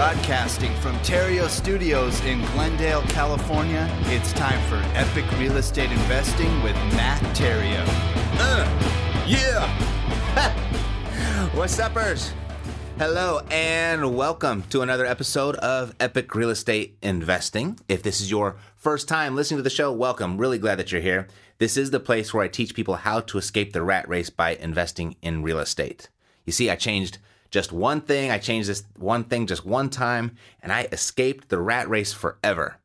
Broadcasting from Theriault Studios in Glendale, California, it's time for Epic Real Estate Investing with Matt Theriault. Uh, yeah! What's uppers? Hello and welcome to another episode of Epic Real Estate Investing. If this is your first time listening to the show, welcome. Really glad that you're here. This is the place where I teach people how to escape the rat race by investing in real estate. You see, I changed just one thing. I changed this one thing just one time, and I escaped the rat race forever.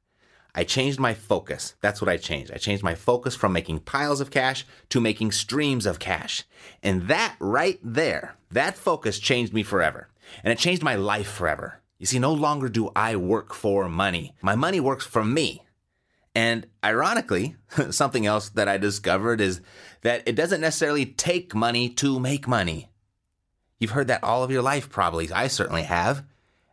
I changed my focus. That's what I changed. I changed my focus from making piles of cash to making streams of cash. And that right there, that focus changed me forever. And it changed my life forever. You see, no longer do I work for money. My money works for me. And ironically, something else that I discovered is that it doesn't necessarily take money to make money. You've heard that all of your life, probably. I certainly have.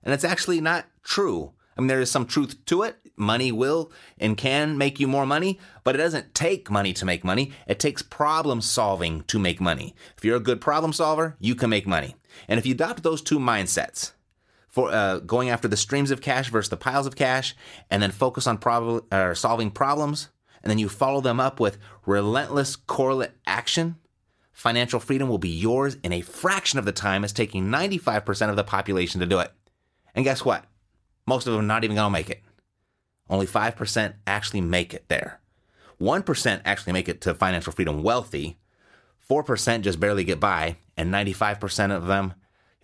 And it's actually not true. I mean, there is some truth to it. Money will and can make you more money, but it doesn't take money to make money. It takes problem solving to make money. If you're a good problem solver, you can make money. And if you adopt those two mindsets, for uh, going after the streams of cash versus the piles of cash, and then focus on prob- solving problems, and then you follow them up with relentless correlate action, financial freedom will be yours in a fraction of the time as taking 95% of the population to do it. And guess what? Most of them are not even going to make it. Only 5% actually make it there. 1% actually make it to financial freedom wealthy. 4% just barely get by. And 95% of them,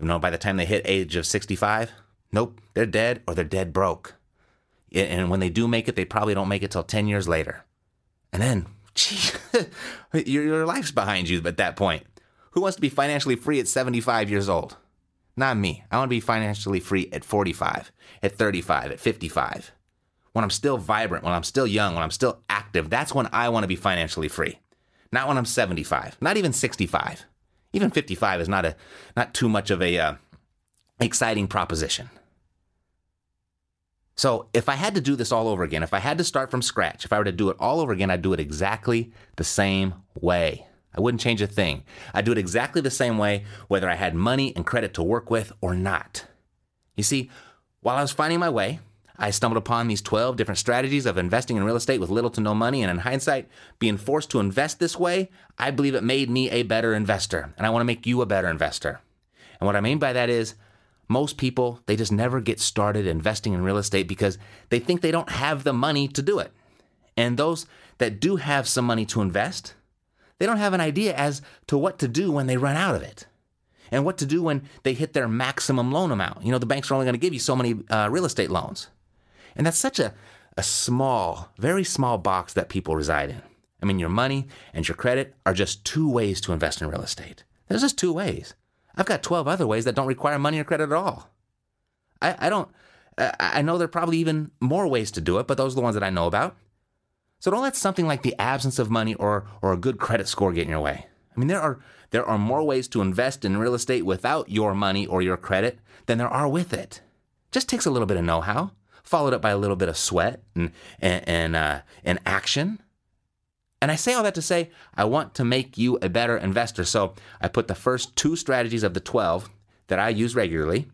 you know, by the time they hit age of 65, nope, they're dead or they're dead broke. And when they do make it, they probably don't make it till 10 years later. And then Your, your life's behind you at that point. Who wants to be financially free at 75 years old? Not me. I want to be financially free at 45, at 35, at 55. When I'm still vibrant, when I'm still young, when I'm still active, that's when I want to be financially free. Not when I'm 75, not even 65. Even 55 is not a not too much of a uh, exciting proposition. So if I had to do this all over again, if I had to start from scratch, if I were to do it all over again, I'd do it exactly the same way. I wouldn't change a thing. I'd do it exactly the same way, whether I had money and credit to work with or not. You see, while I was finding my way, I stumbled upon these 12 different strategies of investing in real estate with little to no money. And in hindsight, being forced to invest this way, I believe it made me a better investor. And I want to make you a better investor. And what I mean by that is, most people, they just never get started investing in real estate because they think they don't have the money to do it. And those that do have some money to invest, they don't have an idea as to what to do when they run out of it and what to do when they hit their maximum loan amount. You know, the banks are only going to give you so many uh, real estate loans. And that's such a, a small, very small box that people reside in. I mean, your money and your credit are just two ways to invest in real estate. There's just two ways. I've got 12 other ways that don't require money or credit at all. I, I don't, I know there are probably even more ways to do it, but those are the ones that I know about. So don't let something like the absence of money or, or a good credit score get in your way. I mean, there are, there are more ways to invest in real estate without your money or your credit than there are with it. Just takes a little bit of know how, followed up by a little bit of sweat and, and, and, uh, and action. And I say all that to say, I want to make you a better investor. So I put the first two strategies of the 12 that I use regularly.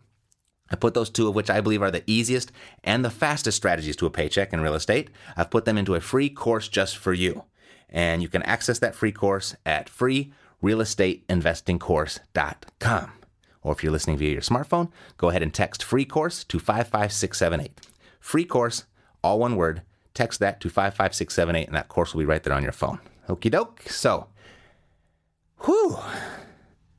I put those two of which I believe are the easiest and the fastest strategies to a paycheck in real estate. I've put them into a free course just for you. And you can access that free course at freerealestateinvestingcourse.com. Or if you're listening via your smartphone, go ahead and text free course to 55678. Free course, all one word, text that to 55678 and that course will be right there on your phone. Okie doke. So, whew,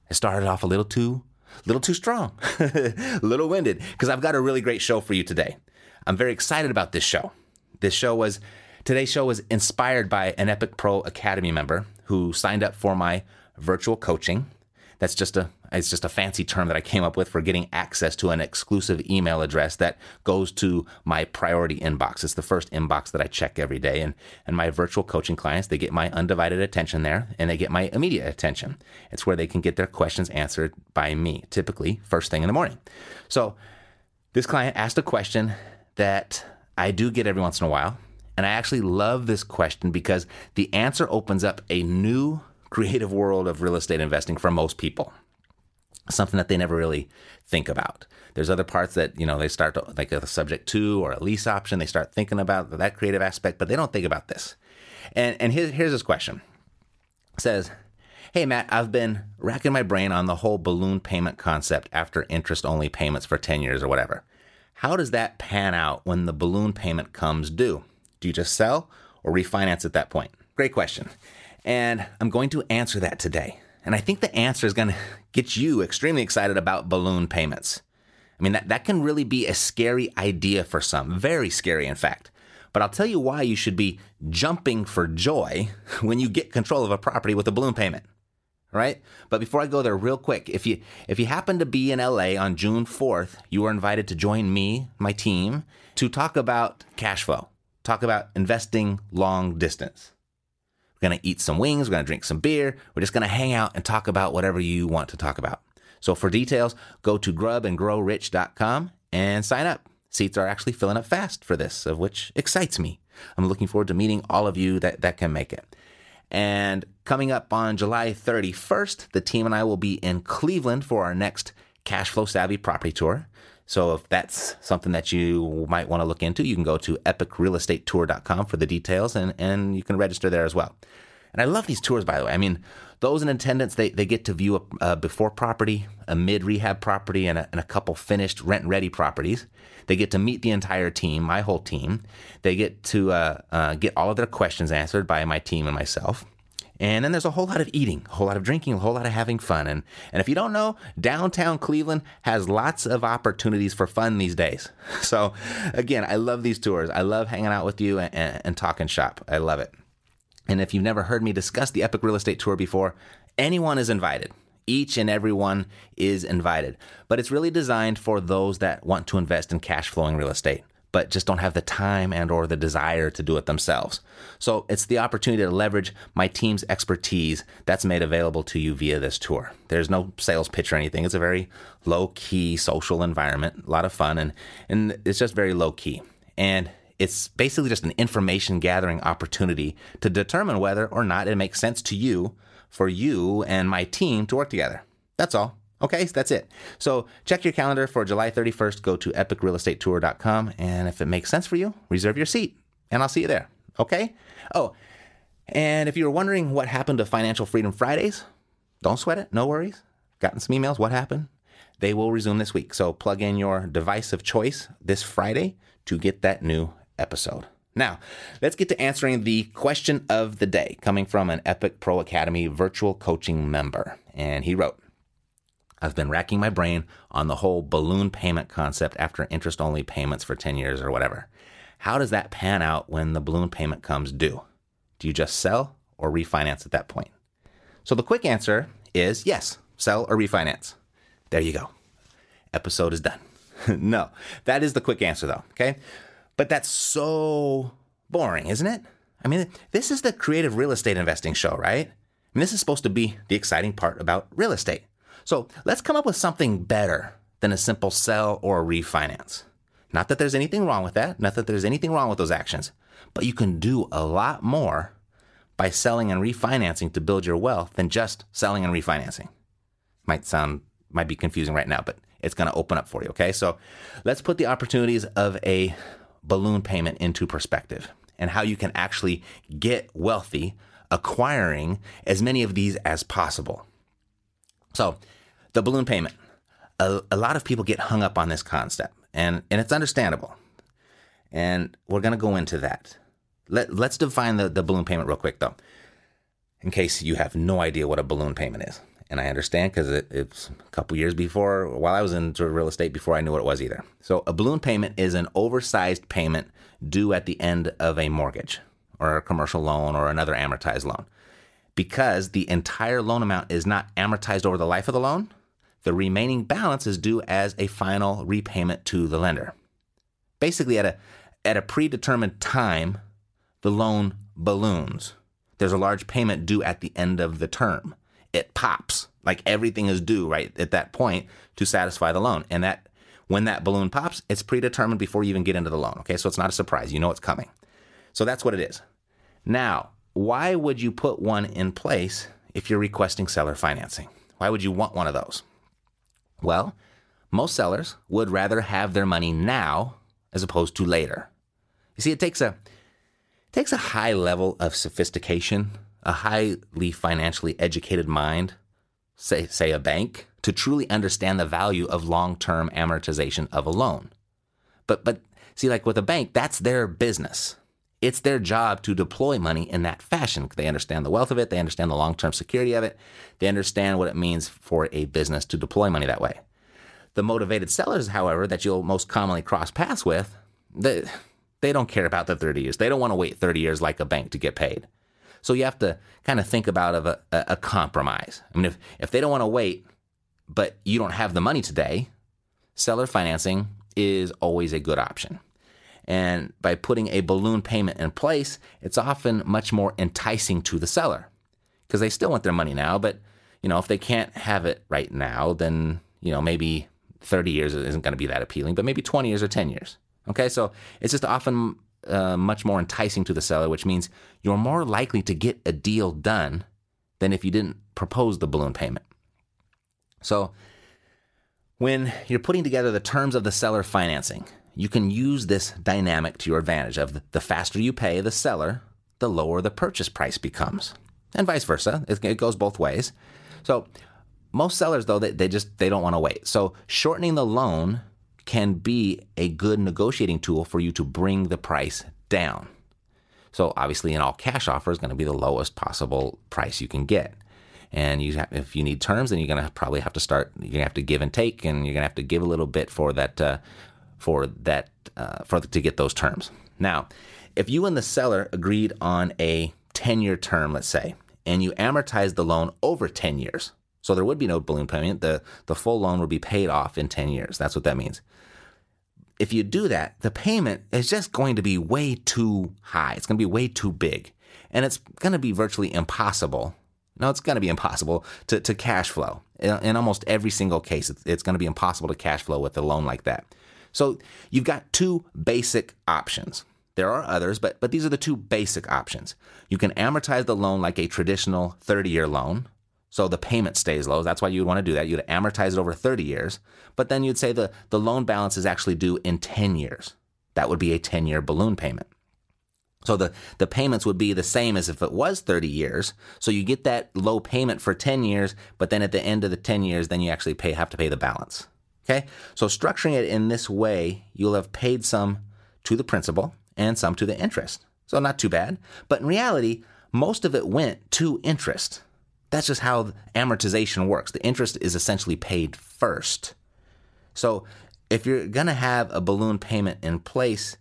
I started off a little too, little too strong, a little winded because I've got a really great show for you today. I'm very excited about this show. This show was, today's show was inspired by an Epic Pro Academy member who signed up for my virtual coaching. That's just a it's just a fancy term that I came up with for getting access to an exclusive email address that goes to my priority inbox. It's the first inbox that I check every day. And, and my virtual coaching clients, they get my undivided attention there and they get my immediate attention. It's where they can get their questions answered by me, typically first thing in the morning. So this client asked a question that I do get every once in a while. And I actually love this question because the answer opens up a new creative world of real estate investing for most people. Something that they never really think about. There's other parts that, you know, they start to, like a subject to or a lease option, they start thinking about that creative aspect, but they don't think about this. And, and here's, here's this question. It says, Hey, Matt, I've been racking my brain on the whole balloon payment concept after interest only payments for 10 years or whatever. How does that pan out when the balloon payment comes due? Do you just sell or refinance at that point? Great question. And I'm going to answer that today. And I think the answer is going to get you extremely excited about balloon payments. I mean, that, that can really be a scary idea for some, very scary, in fact. But I'll tell you why you should be jumping for joy when you get control of a property with a balloon payment. Right? But before I go there real quick, if you if you happen to be in LA on June 4th, you are invited to join me, my team, to talk about cash flow, talk about investing long distance. Going to eat some wings, we're going to drink some beer, we're just going to hang out and talk about whatever you want to talk about. So for details, go to grubandgrowrich.com and sign up. Seats are actually filling up fast for this, of which excites me. I'm looking forward to meeting all of you that, that can make it. And coming up on July 31st, the team and I will be in Cleveland for our next Cash Flow Savvy property tour. So if that's something that you might want to look into, you can go to epicrealestatetour.com for the details and, and you can register there as well. And I love these tours, by the way. I mean, those in attendance, they, they get to view a, a before property, a mid rehab property, and a, and a couple finished rent ready properties. They get to meet the entire team, my whole team. They get to uh, uh, get all of their questions answered by my team and myself. And then there's a whole lot of eating, a whole lot of drinking, a whole lot of having fun. And, and if you don't know, downtown Cleveland has lots of opportunities for fun these days. So, again, I love these tours. I love hanging out with you and, and, and talking shop. I love it. And if you've never heard me discuss the Epic Real Estate Tour before, anyone is invited. Each and every one is invited. But it's really designed for those that want to invest in cash flowing real estate but just don't have the time and or the desire to do it themselves. So it's the opportunity to leverage my team's expertise that's made available to you via this tour. There's no sales pitch or anything. It's a very low key social environment, a lot of fun and and it's just very low key. And it's basically just an information gathering opportunity to determine whether or not it makes sense to you for you and my team to work together. That's all. Okay, that's it. So check your calendar for July 31st. Go to epicrealestatetour.com. And if it makes sense for you, reserve your seat. And I'll see you there. Okay? Oh, and if you were wondering what happened to Financial Freedom Fridays, don't sweat it. No worries. Gotten some emails. What happened? They will resume this week. So plug in your device of choice this Friday to get that new episode. Now, let's get to answering the question of the day coming from an Epic Pro Academy virtual coaching member. And he wrote, I've been racking my brain on the whole balloon payment concept after interest only payments for 10 years or whatever. How does that pan out when the balloon payment comes due? Do you just sell or refinance at that point? So the quick answer is yes, sell or refinance. There you go. Episode is done. no, that is the quick answer though, okay? But that's so boring, isn't it? I mean, this is the creative real estate investing show, right? I mean, this is supposed to be the exciting part about real estate. So let's come up with something better than a simple sell or refinance. Not that there's anything wrong with that, not that there's anything wrong with those actions, but you can do a lot more by selling and refinancing to build your wealth than just selling and refinancing. Might sound, might be confusing right now, but it's going to open up for you. Okay. So let's put the opportunities of a balloon payment into perspective and how you can actually get wealthy acquiring as many of these as possible. So, the balloon payment. A, a lot of people get hung up on this concept, and, and it's understandable. And we're going to go into that. Let, let's define the, the balloon payment real quick, though, in case you have no idea what a balloon payment is. And I understand because it, it's a couple years before, while I was into real estate, before I knew what it was either. So, a balloon payment is an oversized payment due at the end of a mortgage or a commercial loan or another amortized loan because the entire loan amount is not amortized over the life of the loan, the remaining balance is due as a final repayment to the lender. Basically, at a, at a predetermined time, the loan balloons. There's a large payment due at the end of the term. It pops, like everything is due right at that point to satisfy the loan. And that when that balloon pops, it's predetermined before you even get into the loan. Okay, so it's not a surprise. You know it's coming. So that's what it is. Now, why would you put one in place if you're requesting seller financing? Why would you want one of those? Well, most sellers would rather have their money now as opposed to later. You see, it takes a it takes a high level of sophistication, a highly financially educated mind, say say a bank, to truly understand the value of long-term amortization of a loan. But but see, like with a bank, that's their business. It's their job to deploy money in that fashion. They understand the wealth of it, they understand the long-term security of it, they understand what it means for a business to deploy money that way. The motivated sellers, however, that you'll most commonly cross paths with, they, they don't care about the 30 years. They don't want to wait 30 years like a bank to get paid. So you have to kind of think about a, a compromise. I mean, if, if they don't want to wait, but you don't have the money today, seller financing is always a good option. And by putting a balloon payment in place, it's often much more enticing to the seller because they still want their money now. But, you know, if they can't have it right now, then, you know, maybe 30 years isn't going to be that appealing, but maybe 20 years or 10 years. Okay. So it's just often uh, much more enticing to the seller, which means you're more likely to get a deal done than if you didn't propose the balloon payment. So when you're putting together the terms of the seller financing, you can use this dynamic to your advantage of the faster you pay the seller, the lower the purchase price becomes. And vice versa. It goes both ways. So most sellers though they, they just they don't want to wait. So shortening the loan can be a good negotiating tool for you to bring the price down. So obviously an all cash offer is going to be the lowest possible price you can get. And you have, if you need terms, then you're going to probably have to start. You're going to have to give and take, and you're going to have to give a little bit for that uh, for that uh, for to get those terms. Now, if you and the seller agreed on a 10-year term, let's say, and you amortize the loan over 10 years, so there would be no balloon payment. The the full loan would be paid off in 10 years. That's what that means. If you do that, the payment is just going to be way too high. It's going to be way too big. And it's going to be virtually impossible. No, it's going to be impossible to, to cash flow. In, in almost every single case, it's, it's going to be impossible to cash flow with a loan like that. So you've got two basic options. There are others, but, but these are the two basic options. You can amortize the loan like a traditional 30 year loan. So the payment stays low. That's why you would want to do that. You'd amortize it over 30 years. But then you'd say the, the loan balance is actually due in 10 years. That would be a 10 year balloon payment. So the, the payments would be the same as if it was 30 years. So you get that low payment for 10 years, but then at the end of the 10 years, then you actually pay have to pay the balance. Okay, so structuring it in this way, you'll have paid some to the principal and some to the interest. So not too bad. But in reality, most of it went to interest. That's just how amortization works. The interest is essentially paid first. So if you're going to have a balloon payment in place,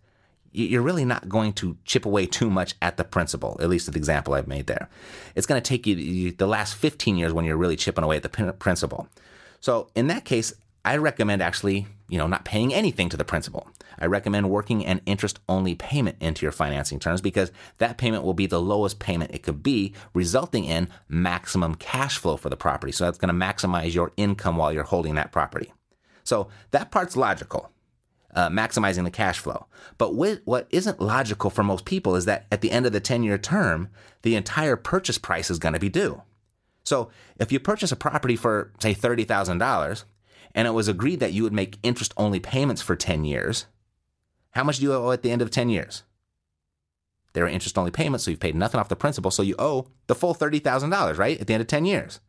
you're really not going to chip away too much at the principal, at least the example I've made there. It's going to take you the last 15 years when you're really chipping away at the principal. So in that case, I recommend actually, you know, not paying anything to the principal. I recommend working an interest only payment into your financing terms because that payment will be the lowest payment it could be, resulting in maximum cash flow for the property. So that's going to maximize your income while you're holding that property. So that part's logical, uh, maximizing the cash flow. But what isn't logical for most people is that at the end of the 10 year term, the entire purchase price is going to be due. So if you purchase a property for, say, $30,000, and it was agreed that you would make interest only payments for 10 years, how much do you owe at the end of 10 years? There are interest only payments, so you've paid nothing off the principal, so you owe the full $30,000, right? At the end of 10 years.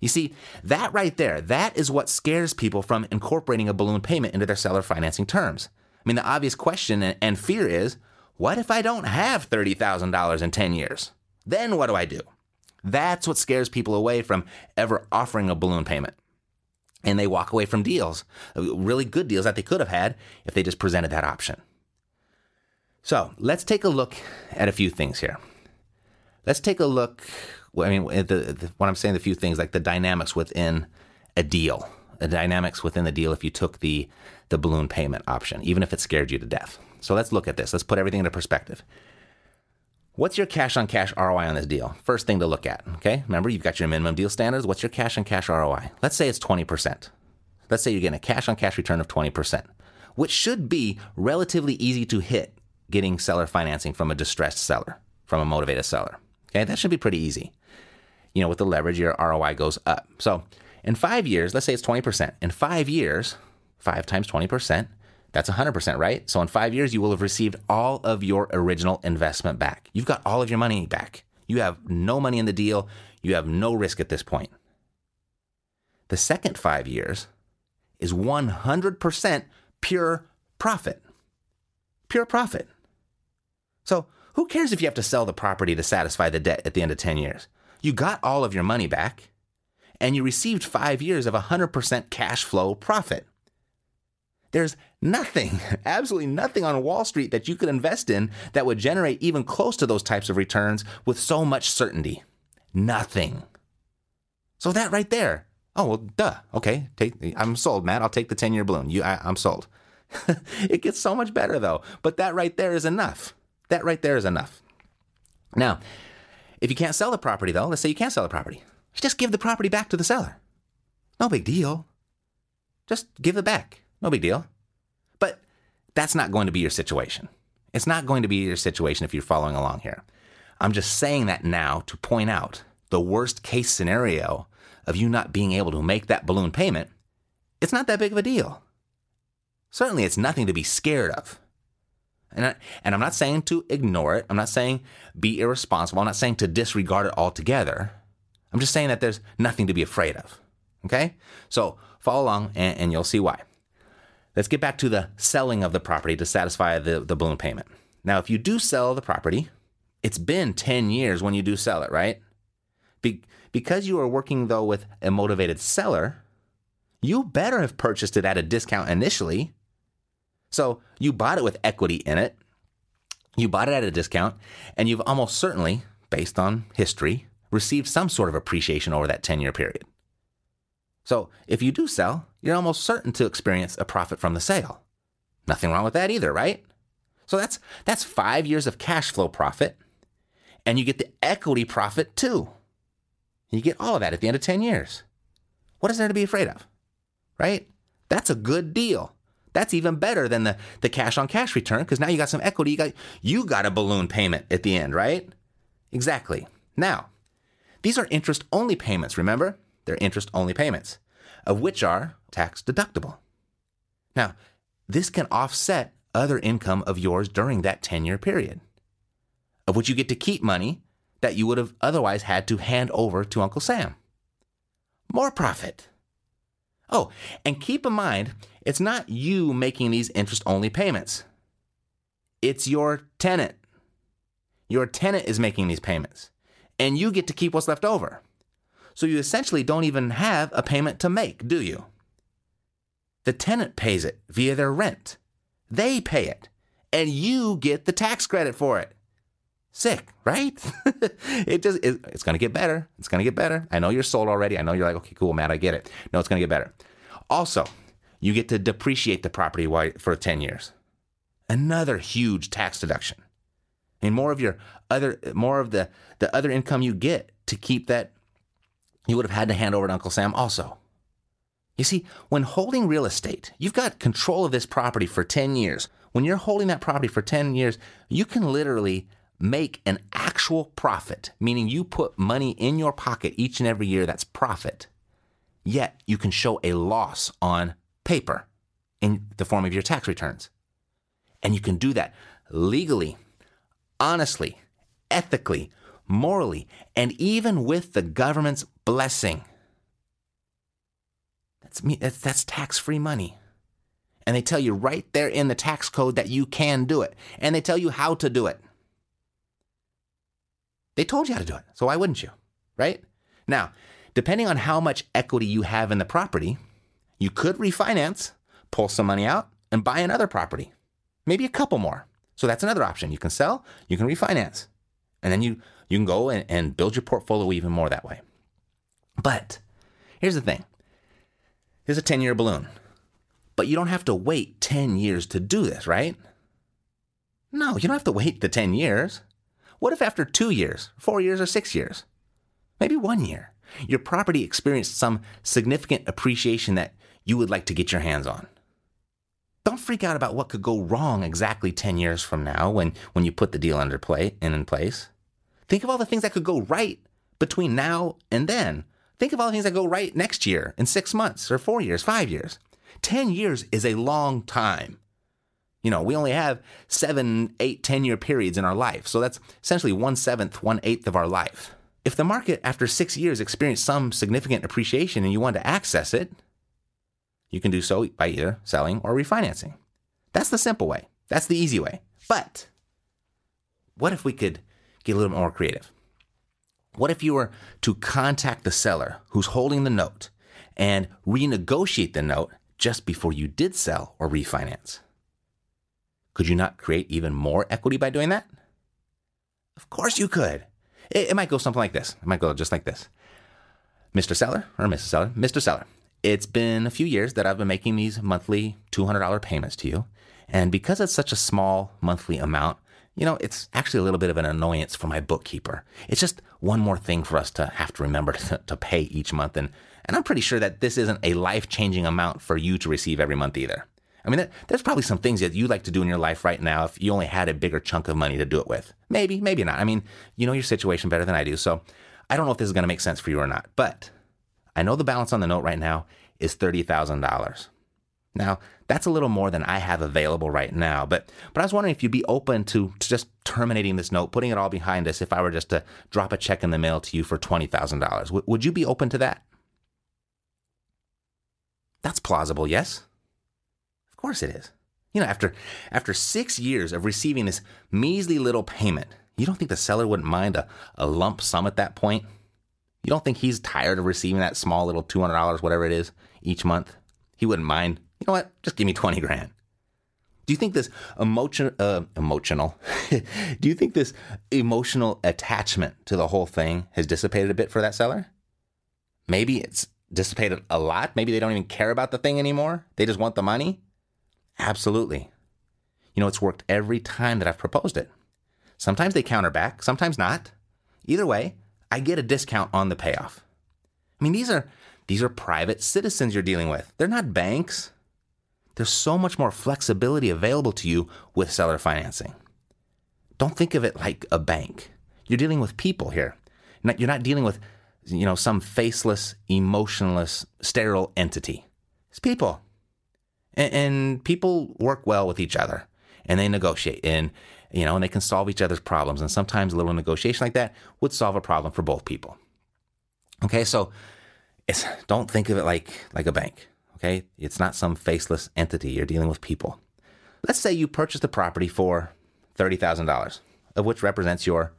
You see, that right there, that is what scares people from incorporating a balloon payment into their seller financing terms. I mean, the obvious question and fear is what if I don't have $30,000 in 10 years? Then what do I do? That's what scares people away from ever offering a balloon payment and they walk away from deals, uh, really good deals that they could have had if they just presented that option. So let's take a look at a few things here. Let's take a look. I mean, the, the, when I'm saying the few things, like the dynamics within a deal, the dynamics within the deal if you took the the balloon payment option, even if it scared you to death. So let's look at this. Let's put everything into perspective. What's your cash on cash ROI on this deal? First thing to look at. Okay. Remember, you've got your minimum deal standards. What's your cash on cash ROI? Let's say it's 20%. Let's say you're getting a cash on cash return of 20%, which should be relatively easy to hit getting seller financing from a distressed seller, from a motivated seller. Okay. That should be pretty easy. You know, with the leverage, your ROI goes up. So In five years, let's say it's 20%. In five years, five times 20%, that's 100%, right? So in five years, you will have received all of your original investment back. You've got all of your money back. You have no money in the deal. You have no risk at this point. The second five years is 100% pure profit. Pure profit. So who cares if you have to sell the property to satisfy the debt at the end of 10 years? You got all of your money back and you received five years of 100% cash flow profit. There's nothing, absolutely nothing on Wall Street that you could invest in that would generate even close to those types of returns with so much certainty. Nothing. So that right there. Oh well, duh. Okay, take. I'm sold, Matt. I'll take the 10 year balloon. You, I, I'm sold. it gets so much better though. But that right there is enough. That right there is enough. Now, if you can't sell the property though, let's say you can't sell the property, just give the property back to the seller. No big deal. Just give it back. No big deal. But that's not going to be your situation. It's not going to be your situation if you're following along here. I'm just saying that now to point out the worst case scenario of you not being able to make that balloon payment. It's not that big of a deal. Certainly, it's nothing to be scared of. And, I, and I'm not saying to ignore it. I'm not saying be irresponsible. I'm not saying to disregard it altogether. I'm just saying that there's nothing to be afraid of. Okay? So follow along and, and you'll see why. Let's get back to the selling of the property to satisfy the, the balloon payment. Now, if you do sell the property, it's been 10 years when you do sell it, right? Be- because you are working, though, with a motivated seller, you better have purchased it at a discount initially. So you bought it with equity in it, you bought it at a discount, and you've almost certainly, based on history, received some sort of appreciation over that 10 year period. So if you do sell, you're almost certain to experience a profit from the sale. Nothing wrong with that either, right? So that's that's 5 years of cash flow profit and you get the equity profit too. You get all of that at the end of 10 years. What is there to be afraid of? Right? That's a good deal. That's even better than the, the cash on cash return because now you got some equity. You got, you got a balloon payment at the end, right? Exactly. Now, these are interest only payments, remember? They're interest only payments, of which are tax deductible. Now, this can offset other income of yours during that 10 year period, of which you get to keep money that you would have otherwise had to hand over to Uncle Sam. More profit. Oh, and keep in mind, it's not you making these interest only payments, it's your tenant. Your tenant is making these payments, and you get to keep what's left over. So you essentially don't even have a payment to make, do you? The tenant pays it via their rent. They pay it, and you get the tax credit for it. Sick, right? it just it, it's going to get better. It's going to get better. I know you're sold already. I know you're like, okay, cool, Matt, I get it. No, it's going to get better. Also, you get to depreciate the property for 10 years. Another huge tax deduction. And more of your other more of the the other income you get to keep that you would have had to hand over to Uncle Sam also. You see, when holding real estate, you've got control of this property for 10 years. When you're holding that property for 10 years, you can literally make an actual profit, meaning you put money in your pocket each and every year that's profit. Yet you can show a loss on paper in the form of your tax returns. And you can do that legally, honestly, ethically, morally, and even with the government's blessing. That's me that's, that's tax-free money. And they tell you right there in the tax code that you can do it. And they tell you how to do it. They told you how to do it. So why wouldn't you? Right? Now, depending on how much equity you have in the property, you could refinance, pull some money out, and buy another property. Maybe a couple more. So that's another option. You can sell, you can refinance. And then you you can go and, and build your portfolio even more that way. But here's the thing here's a 10 year balloon. But you don't have to wait 10 years to do this, right? No, you don't have to wait the 10 years. What if after two years, four years, or six years, maybe one year, your property experienced some significant appreciation that you would like to get your hands on? Don't freak out about what could go wrong exactly 10 years from now when, when you put the deal under play and in place. Think of all the things that could go right between now and then Think of all the things that go right next year, in six months, or four years, five years. 10 years is a long time. You know, we only have seven, eight, 10 year periods in our life. So that's essentially one seventh, one eighth of our life. If the market after six years experienced some significant appreciation and you want to access it, you can do so by either selling or refinancing. That's the simple way. That's the easy way. But what if we could get a little more creative? What if you were to contact the seller who's holding the note and renegotiate the note just before you did sell or refinance? Could you not create even more equity by doing that? Of course you could. It, it might go something like this. It might go just like this. Mr. Seller or Mrs. Seller, Mr. Seller, it's been a few years that I've been making these monthly $200 payments to you. And because it's such a small monthly amount, you know, it's actually a little bit of an annoyance for my bookkeeper. It's just one more thing for us to have to remember to, to pay each month. And, and I'm pretty sure that this isn't a life changing amount for you to receive every month either. I mean, there's probably some things that you like to do in your life right now if you only had a bigger chunk of money to do it with. Maybe, maybe not. I mean, you know your situation better than I do. So I don't know if this is going to make sense for you or not. But I know the balance on the note right now is $30,000. Now, that's a little more than I have available right now, but but I was wondering if you'd be open to, to just terminating this note, putting it all behind us if I were just to drop a check in the mail to you for $20,000. W- would you be open to that? That's plausible, yes? Of course it is. You know, after after 6 years of receiving this measly little payment, you don't think the seller wouldn't mind a, a lump sum at that point? You don't think he's tired of receiving that small little $200, whatever it is, each month? He wouldn't mind. You know what? Just give me 20 grand. Do you think this emotion, uh, emotional, do you think this emotional attachment to the whole thing has dissipated a bit for that seller? Maybe it's dissipated a lot. Maybe they don't even care about the thing anymore. They just want the money. Absolutely. You know, it's worked every time that I've proposed it. Sometimes they counter back, sometimes not. Either way, I get a discount on the payoff. I mean, these are these are private citizens you're dealing with. They're not banks. There's so much more flexibility available to you with seller financing. Don't think of it like a bank. You're dealing with people here. You're not dealing with, you know, some faceless, emotionless, sterile entity. It's people. And, and people work well with each other and they negotiate. And you know, and they can solve each other's problems. And sometimes a little negotiation like that would solve a problem for both people. Okay, so it's don't think of it like like a bank. Okay, it's not some faceless entity. You're dealing with people. Let's say you purchased the property for thirty thousand dollars, of which represents your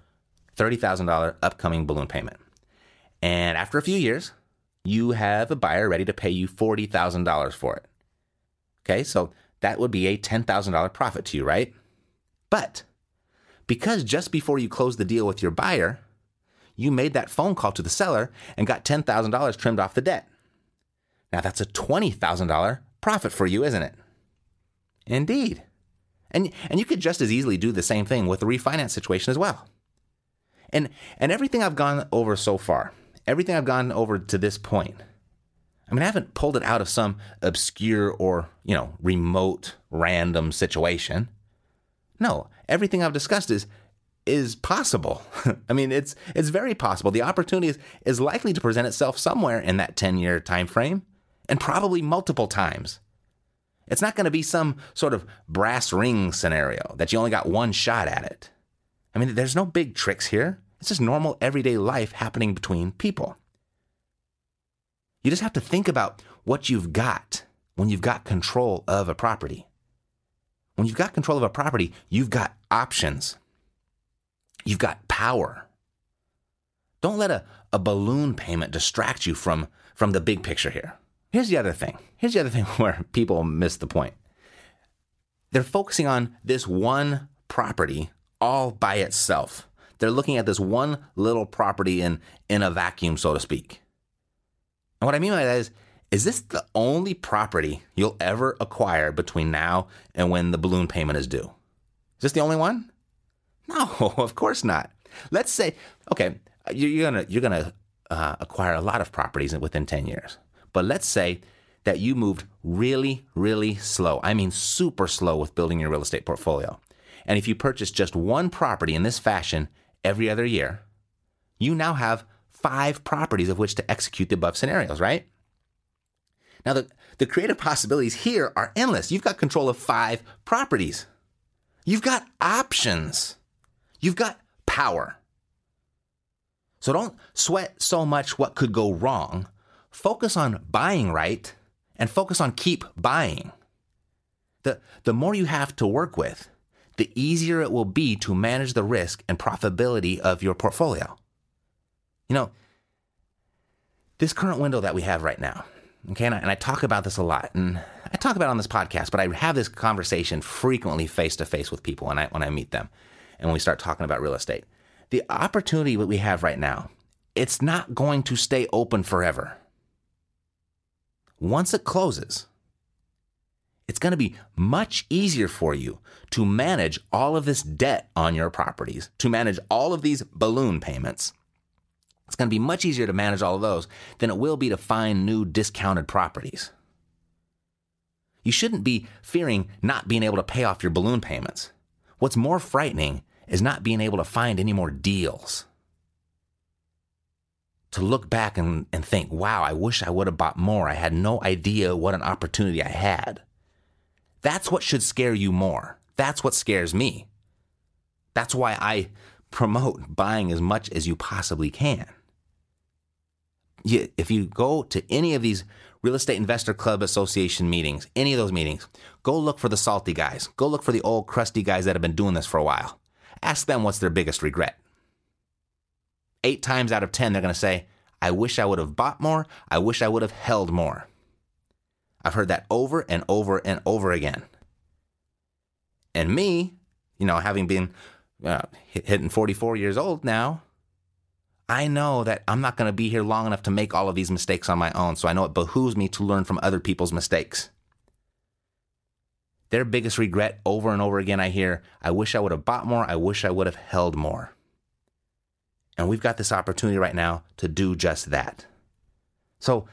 thirty thousand dollar upcoming balloon payment. And after a few years, you have a buyer ready to pay you forty thousand dollars for it. Okay, so that would be a ten thousand dollar profit to you, right? But because just before you closed the deal with your buyer, you made that phone call to the seller and got $10,000 trimmed off the debt. Now that's a $20,000 profit for you, isn't it? Indeed. And, and you could just as easily do the same thing with the refinance situation as well. And, and everything I've gone over so far, everything I've gone over to this point, I mean, I haven't pulled it out of some obscure or, you know, remote, random situation. No, everything I've discussed is is possible. I mean, it's it's very possible. The opportunity is, is likely to present itself somewhere in that 10-year time frame and probably multiple times. It's not going to be some sort of brass ring scenario that you only got one shot at it. I mean, there's no big tricks here. It's just normal everyday life happening between people. You just have to think about what you've got when you've got control of a property. When you've got control of a property, you've got options. You've got power. Don't let a, a balloon payment distract you from, from the big picture here. Here's the other thing. Here's the other thing where people miss the point. They're focusing on this one property all by itself. They're looking at this one little property in, in a vacuum, so to speak. And what I mean by that is is this the only property you'll ever acquire between now and when the balloon payment is due? Is this the only one? No, of course not. Let's say, okay, you're gonna you're gonna uh, acquire a lot of properties within ten years, but let's say that you moved really, really slow. I mean, super slow with building your real estate portfolio. And if you purchase just one property in this fashion every other year, you now have five properties of which to execute the above scenarios, right? Now, the, the creative possibilities here are endless. You've got control of five properties. You've got options. You've got power. So don't sweat so much what could go wrong. Focus on buying right and focus on keep buying. The, the more you have to work with, the easier it will be to manage the risk and profitability of your portfolio. You know, this current window that we have right now, okay, and I, and I talk about this a lot, and I talk about it on this podcast, but I have this conversation frequently face to face with people when I, when I meet them and when we start talking about real estate. The opportunity that we have right now, it's not going to stay open forever. Once it closes, it's going to be much easier for you to manage all of this debt on your properties, to manage all of these balloon payments. It's going to be much easier to manage all of those than it will be to find new discounted properties. You shouldn't be fearing not being able to pay off your balloon payments. What's more frightening is not being able to find any more deals. To look back and, and think, wow, I wish I would have bought more. I had no idea what an opportunity I had. That's what should scare you more. That's what scares me. That's why I promote buying as much as you possibly can. If you go to any of these Real Estate Investor Club Association meetings, any of those meetings, go look for the salty guys. Go look for the old crusty guys that have been doing this for a while. Ask them what's their biggest regret. Eight times out of 10, they're going to say, I wish I would have bought more. I wish I would have held more. I've heard that over and over and over again. And me, you know, having been uh, hitting 44 years old now, I know that I'm not going to be here long enough to make all of these mistakes on my own. So I know it behooves me to learn from other people's mistakes. Their biggest regret over and over again, I hear, I wish I would have bought more. I wish I would have held more. And we've got this opportunity right now to do just that. So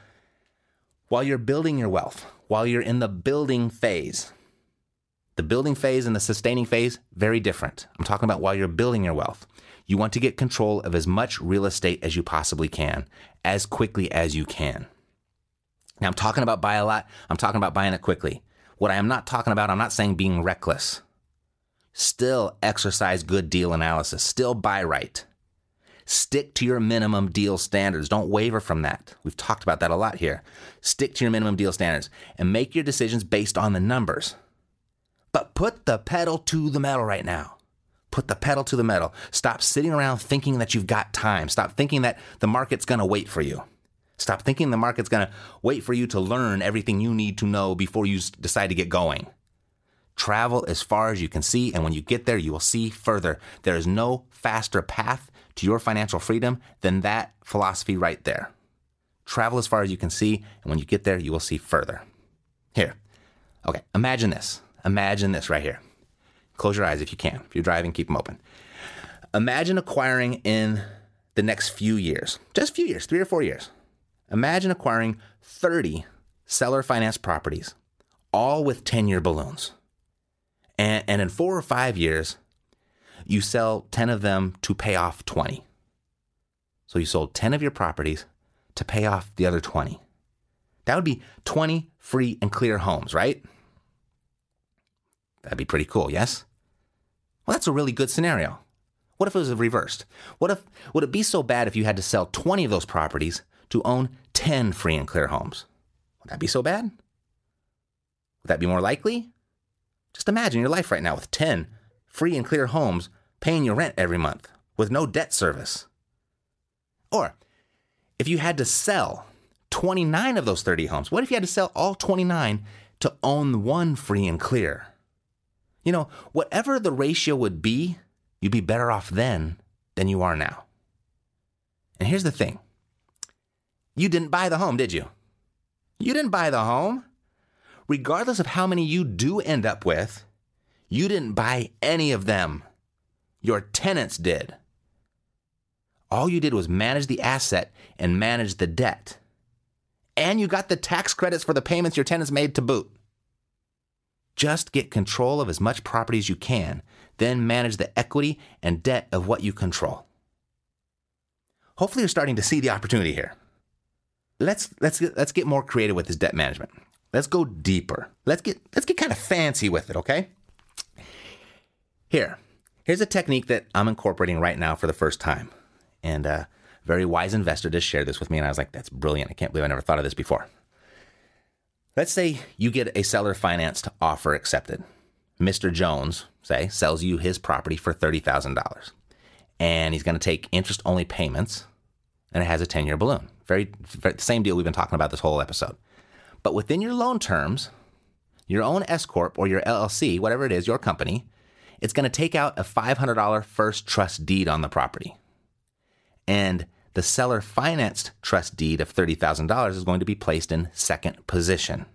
while you're building your wealth, while you're in the building phase, the building phase and the sustaining phase, very different. I'm talking about while you're building your wealth. You want to get control of as much real estate as you possibly can, as quickly as you can. Now, I'm talking about buy a lot, I'm talking about buying it quickly. What I am not talking about, I'm not saying being reckless. Still exercise good deal analysis, still buy right. Stick to your minimum deal standards. Don't waver from that. We've talked about that a lot here. Stick to your minimum deal standards and make your decisions based on the numbers. But put the pedal to the metal right now. Put the pedal to the metal. Stop sitting around thinking that you've got time. Stop thinking that the market's going to wait for you. Stop thinking the market's going to wait for you to learn everything you need to know before you decide to get going. Travel as far as you can see, and when you get there, you will see further. There is no faster path to your financial freedom than that philosophy right there. Travel as far as you can see, and when you get there, you will see further. Here. Okay, imagine this. Imagine this right here. Close your eyes if you can. If you're driving, keep them open. Imagine acquiring in the next few years, just a few years, three or four years. Imagine acquiring 30 seller finance properties, all with 10 year balloons. And, and in four or five years, you sell 10 of them to pay off 20. So you sold 10 of your properties to pay off the other 20. That would be 20 free and clear homes, right? That'd be pretty cool, yes? Well, that's a really good scenario. What if it was reversed? What if would it be so bad if you had to sell 20 of those properties to own 10 free and clear homes? Would that be so bad? Would that be more likely? Just imagine your life right now with 10 free and clear homes paying your rent every month with no debt service. Or if you had to sell 29 of those 30 homes, what if you had to sell all 29 to own one free and clear? You know, whatever the ratio would be, you'd be better off then than you are now. And here's the thing you didn't buy the home, did you? You didn't buy the home. Regardless of how many you do end up with, you didn't buy any of them. Your tenants did. All you did was manage the asset and manage the debt. And you got the tax credits for the payments your tenants made to boot. Just get control of as much property as you can, then manage the equity and debt of what you control. hopefully you're starting to see the opportunity here. Let's let's let's get more creative with this debt management. Let's go deeper. Let's get let's get kind of fancy with it, okay? Here. Here's a technique that I'm incorporating right now for the first time. And uh, a very wise investor just shared this with me and I was like, that's brilliant. I can't believe I never thought of this before. Let's say you get a seller financed offer accepted. Mr. Jones, say, sells you his property for $30,000. And he's going to take interest only payments and it has a 10 year balloon. Very, very, same deal we've been talking about this whole episode. But within your loan terms, your own S Corp or your LLC, whatever it is, your company, it's going to take out a $500 first trust deed on the property. And the seller financed trust deed of $30,000 is going to be placed in second position.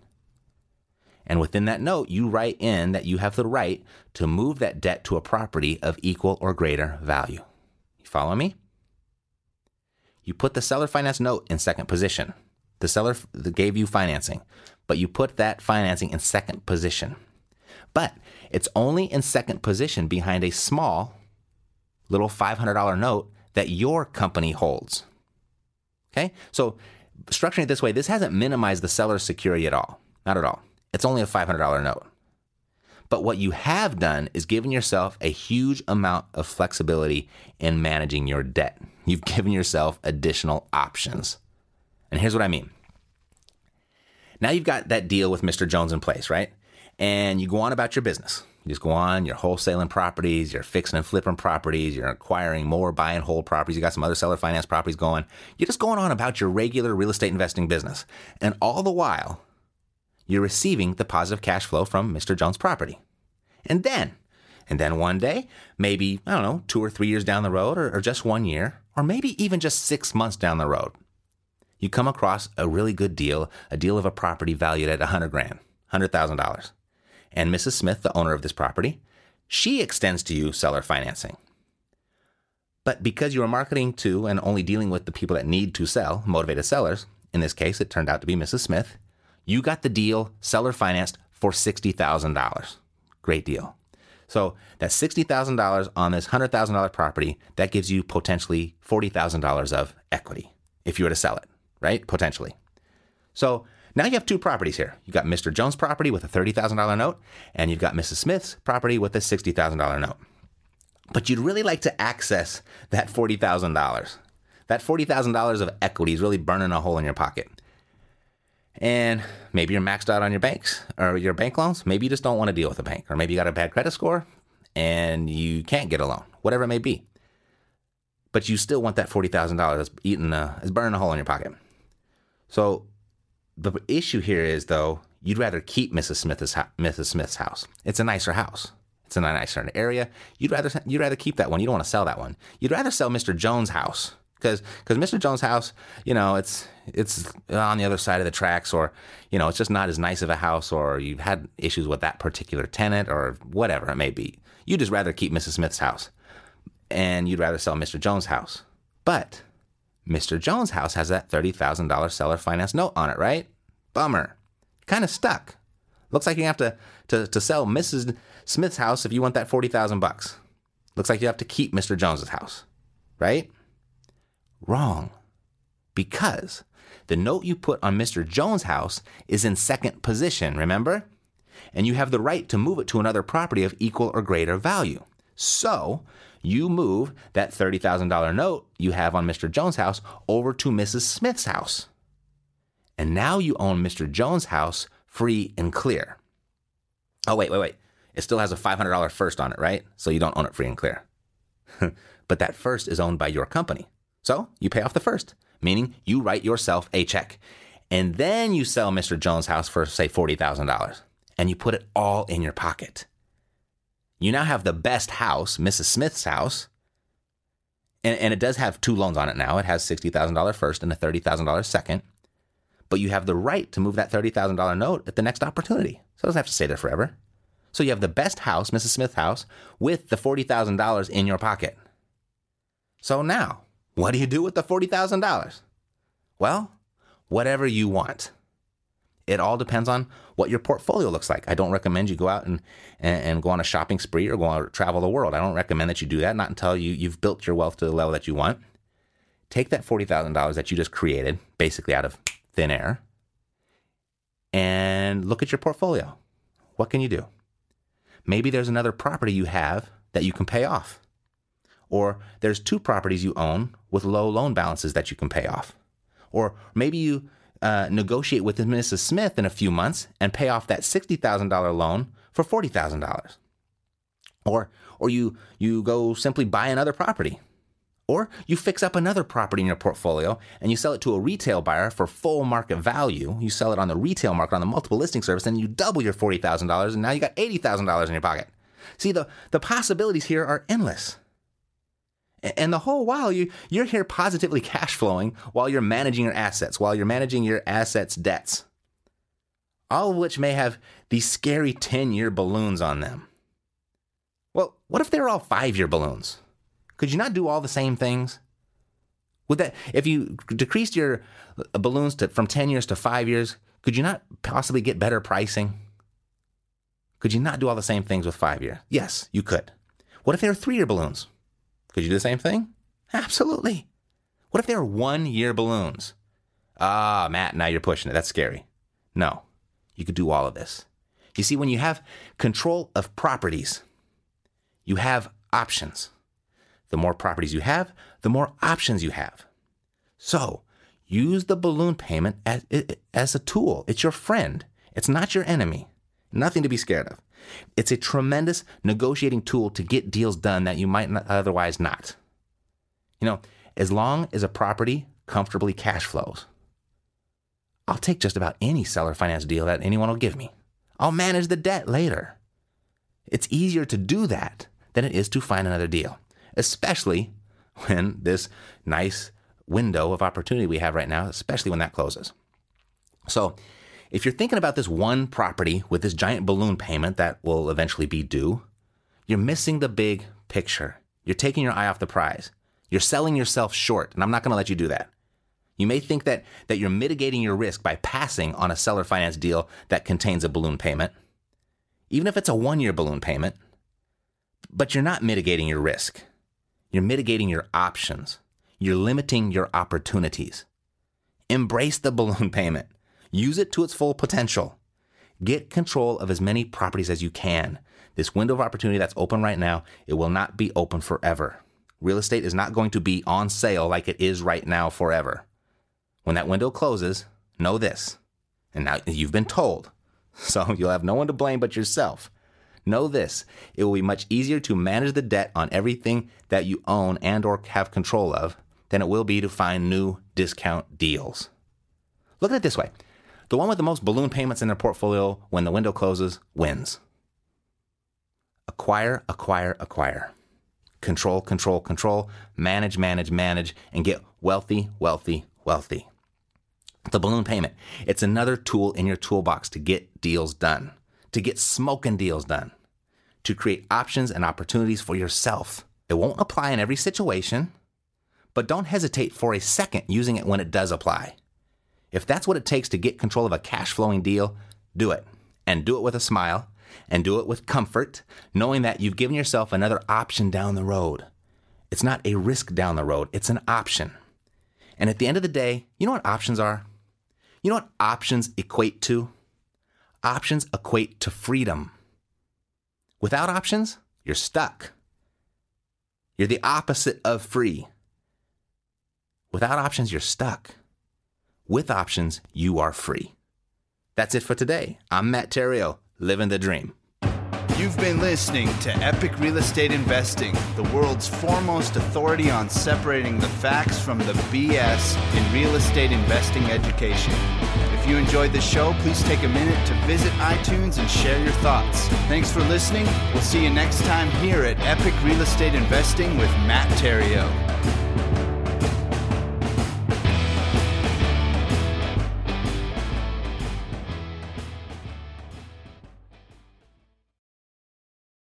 And within that note, you write in that you have the right to move that debt to a property of equal or greater value. You follow me? You put the seller finance note in second position. The seller gave you financing, but you put that financing in second position. But it's only in second position behind a small little $500 note that your company holds. Okay? So structuring it this way, this hasn't minimized the seller's security at all. Not at all. It's only a $500 note. But what you have done is given yourself a huge amount of flexibility in managing your debt. You've given yourself additional options. And here's what I mean. Now you've got that deal with Mr. Jones in place, right? And you go on about your business. You just go on, you're wholesaling properties, you're fixing and flipping properties, you're acquiring more buy and hold properties, you got some other seller finance properties going. You're just going on about your regular real estate investing business. And all the while, you're receiving the positive cash flow from Mr. Jones' property. And then, and then one day, maybe, I don't know, two or three years down the road, or, or just one year, or maybe even just six months down the road, you come across a really good deal, a deal of a property valued at 100 grand, $100,000. And Mrs. Smith, the owner of this property, she extends to you seller financing. But because you are marketing to and only dealing with the people that need to sell, motivated sellers, in this case, it turned out to be Mrs. Smith, you got the deal seller financed for $60,000. Great deal. So that's $60,000 on this $100,000 property. That gives you potentially $40,000 of equity if you were to sell it, right? Potentially. So now you have two properties here. You've got Mr. Jones' property with a $30,000 note, and you've got Mrs. Smith's property with a $60,000 note. But you'd really like to access that $40,000. That $40,000 of equity is really burning a hole in your pocket and maybe you're maxed out on your banks or your bank loans. Maybe you just don't want to deal with a bank, or maybe you got a bad credit score and you can't get a loan, whatever it may be. But you still want that forty thousand dollars that's eating uh, a, is burning a hole in your pocket. So the issue here is though you'd rather keep Mrs. Smith's Mrs. Smith's house. It's a nicer house. It's in a nicer area. You'd rather you'd rather keep that one. You don't want to sell that one. You'd rather sell Mr. Jones' house because because Mr. Jones' house, you know, it's it's on the other side of the tracks, or you know, it's just not as nice of a house, or you've had issues with that particular tenant, or whatever it may be. You'd just rather keep Mrs. Smith's house, and you'd rather sell Mr. Jones' house. But Mr. Jones' house has that thirty thousand dollar seller finance note on it, right? Bummer. Kind of stuck. Looks like you have to, to to sell Mrs. Smith's house if you want that forty thousand bucks. Looks like you have to keep Mr. Jones's house, right? Wrong. Because the note you put on Mr. Jones' house is in second position, remember? And you have the right to move it to another property of equal or greater value. So, you move that $30,000 note you have on Mr. Jones' house over to Mrs. Smith's house. And now you own Mr. Jones' house free and clear. Oh, wait, wait, wait. It still has a $500 first on it, right? So you don't own it free and clear. but that first is owned by your company. So you pay off the first, meaning you write yourself a check. And then you sell Mr. Jones' house for, say, $40,000 and you put it all in your pocket. You now have the best house, Mrs. Smith's house. And, and it does have two loans on it now. It has $60,000 first and a $30,000 second. But you have the right to move that $30,000 note at the next opportunity. So it doesn't have to stay there forever. So you have the best house, Mrs. Smith's house, with the $40,000 in your pocket. So now, what do you do with the $40,000? Well, whatever you want. It all depends on what your portfolio looks like. I don't recommend you go out and, and, and go on a shopping spree or go out travel the world. I don't recommend that you do that, not until you, you've built your wealth to the level that you want. take that $40,000 that you just created, basically out of thin air, and look at your portfolio. What can you do? Maybe there's another property you have that you can pay off. Or there's two properties you own with low loan balances that you can pay off. Or maybe you uh, negotiate with Mrs. Smith in a few months and pay off that $60,000 loan for $40,000. Or, or you, you go simply buy another property. Or you fix up another property in your portfolio and you sell it to a retail buyer for full market value. You sell it on the retail market on the multiple listing service, and you double your $40,000, and now you got $80,000 in your pocket. See, the, the possibilities here are endless. And the whole while you you're here positively cash flowing while you're managing your assets, while you're managing your assets' debts. All of which may have these scary 10-year balloons on them. Well, what if they were all 5-year balloons? Could you not do all the same things? Would that if you decreased your uh, balloons to, from 10 years to 5 years, could you not possibly get better pricing? Could you not do all the same things with 5 years? Yes, you could. What if they were 3-year balloons? Could you do the same thing? Absolutely. What if they were one year balloons? Ah, Matt, now you're pushing it. That's scary. No, you could do all of this. You see, when you have control of properties, you have options. The more properties you have, the more options you have. So use the balloon payment as, as a tool. It's your friend, it's not your enemy. Nothing to be scared of. It's a tremendous negotiating tool to get deals done that you might not otherwise not. You know, as long as a property comfortably cash flows, I'll take just about any seller finance deal that anyone will give me. I'll manage the debt later. It's easier to do that than it is to find another deal, especially when this nice window of opportunity we have right now, especially when that closes. So, if you're thinking about this one property with this giant balloon payment that will eventually be due, you're missing the big picture. You're taking your eye off the prize. You're selling yourself short, and I'm not going to let you do that. You may think that, that you're mitigating your risk by passing on a seller finance deal that contains a balloon payment, even if it's a one year balloon payment, but you're not mitigating your risk. You're mitigating your options. You're limiting your opportunities. Embrace the balloon payment. Use it to its full potential. Get control of as many properties as you can. This window of opportunity that's open right now, it will not be open forever. Real estate is not going to be on sale like it is right now forever. When that window closes, know this. And now you've been told. So you'll have no one to blame but yourself. Know this, it will be much easier to manage the debt on everything that you own and or have control of than it will be to find new discount deals. Look at it this way. The one with the most balloon payments in their portfolio when the window closes wins. Acquire, acquire, acquire. Control, control, control. Manage, manage, manage, and get wealthy, wealthy, wealthy. The balloon payment, it's another tool in your toolbox to get deals done, to get smoking deals done, to create options and opportunities for yourself. It won't apply in every situation, but don't hesitate for a second using it when it does apply. If that's what it takes to get control of a cash flowing deal, do it. And do it with a smile and do it with comfort, knowing that you've given yourself another option down the road. It's not a risk down the road, it's an option. And at the end of the day, you know what options are? You know what options equate to? Options equate to freedom. Without options, you're stuck. You're the opposite of free. Without options, you're stuck. With options, you are free. That's it for today. I'm Matt Theriault, living the dream. You've been listening to Epic Real Estate Investing, the world's foremost authority on separating the facts from the BS in real estate investing education. If you enjoyed the show, please take a minute to visit iTunes and share your thoughts. Thanks for listening. We'll see you next time here at Epic Real Estate Investing with Matt Theriault.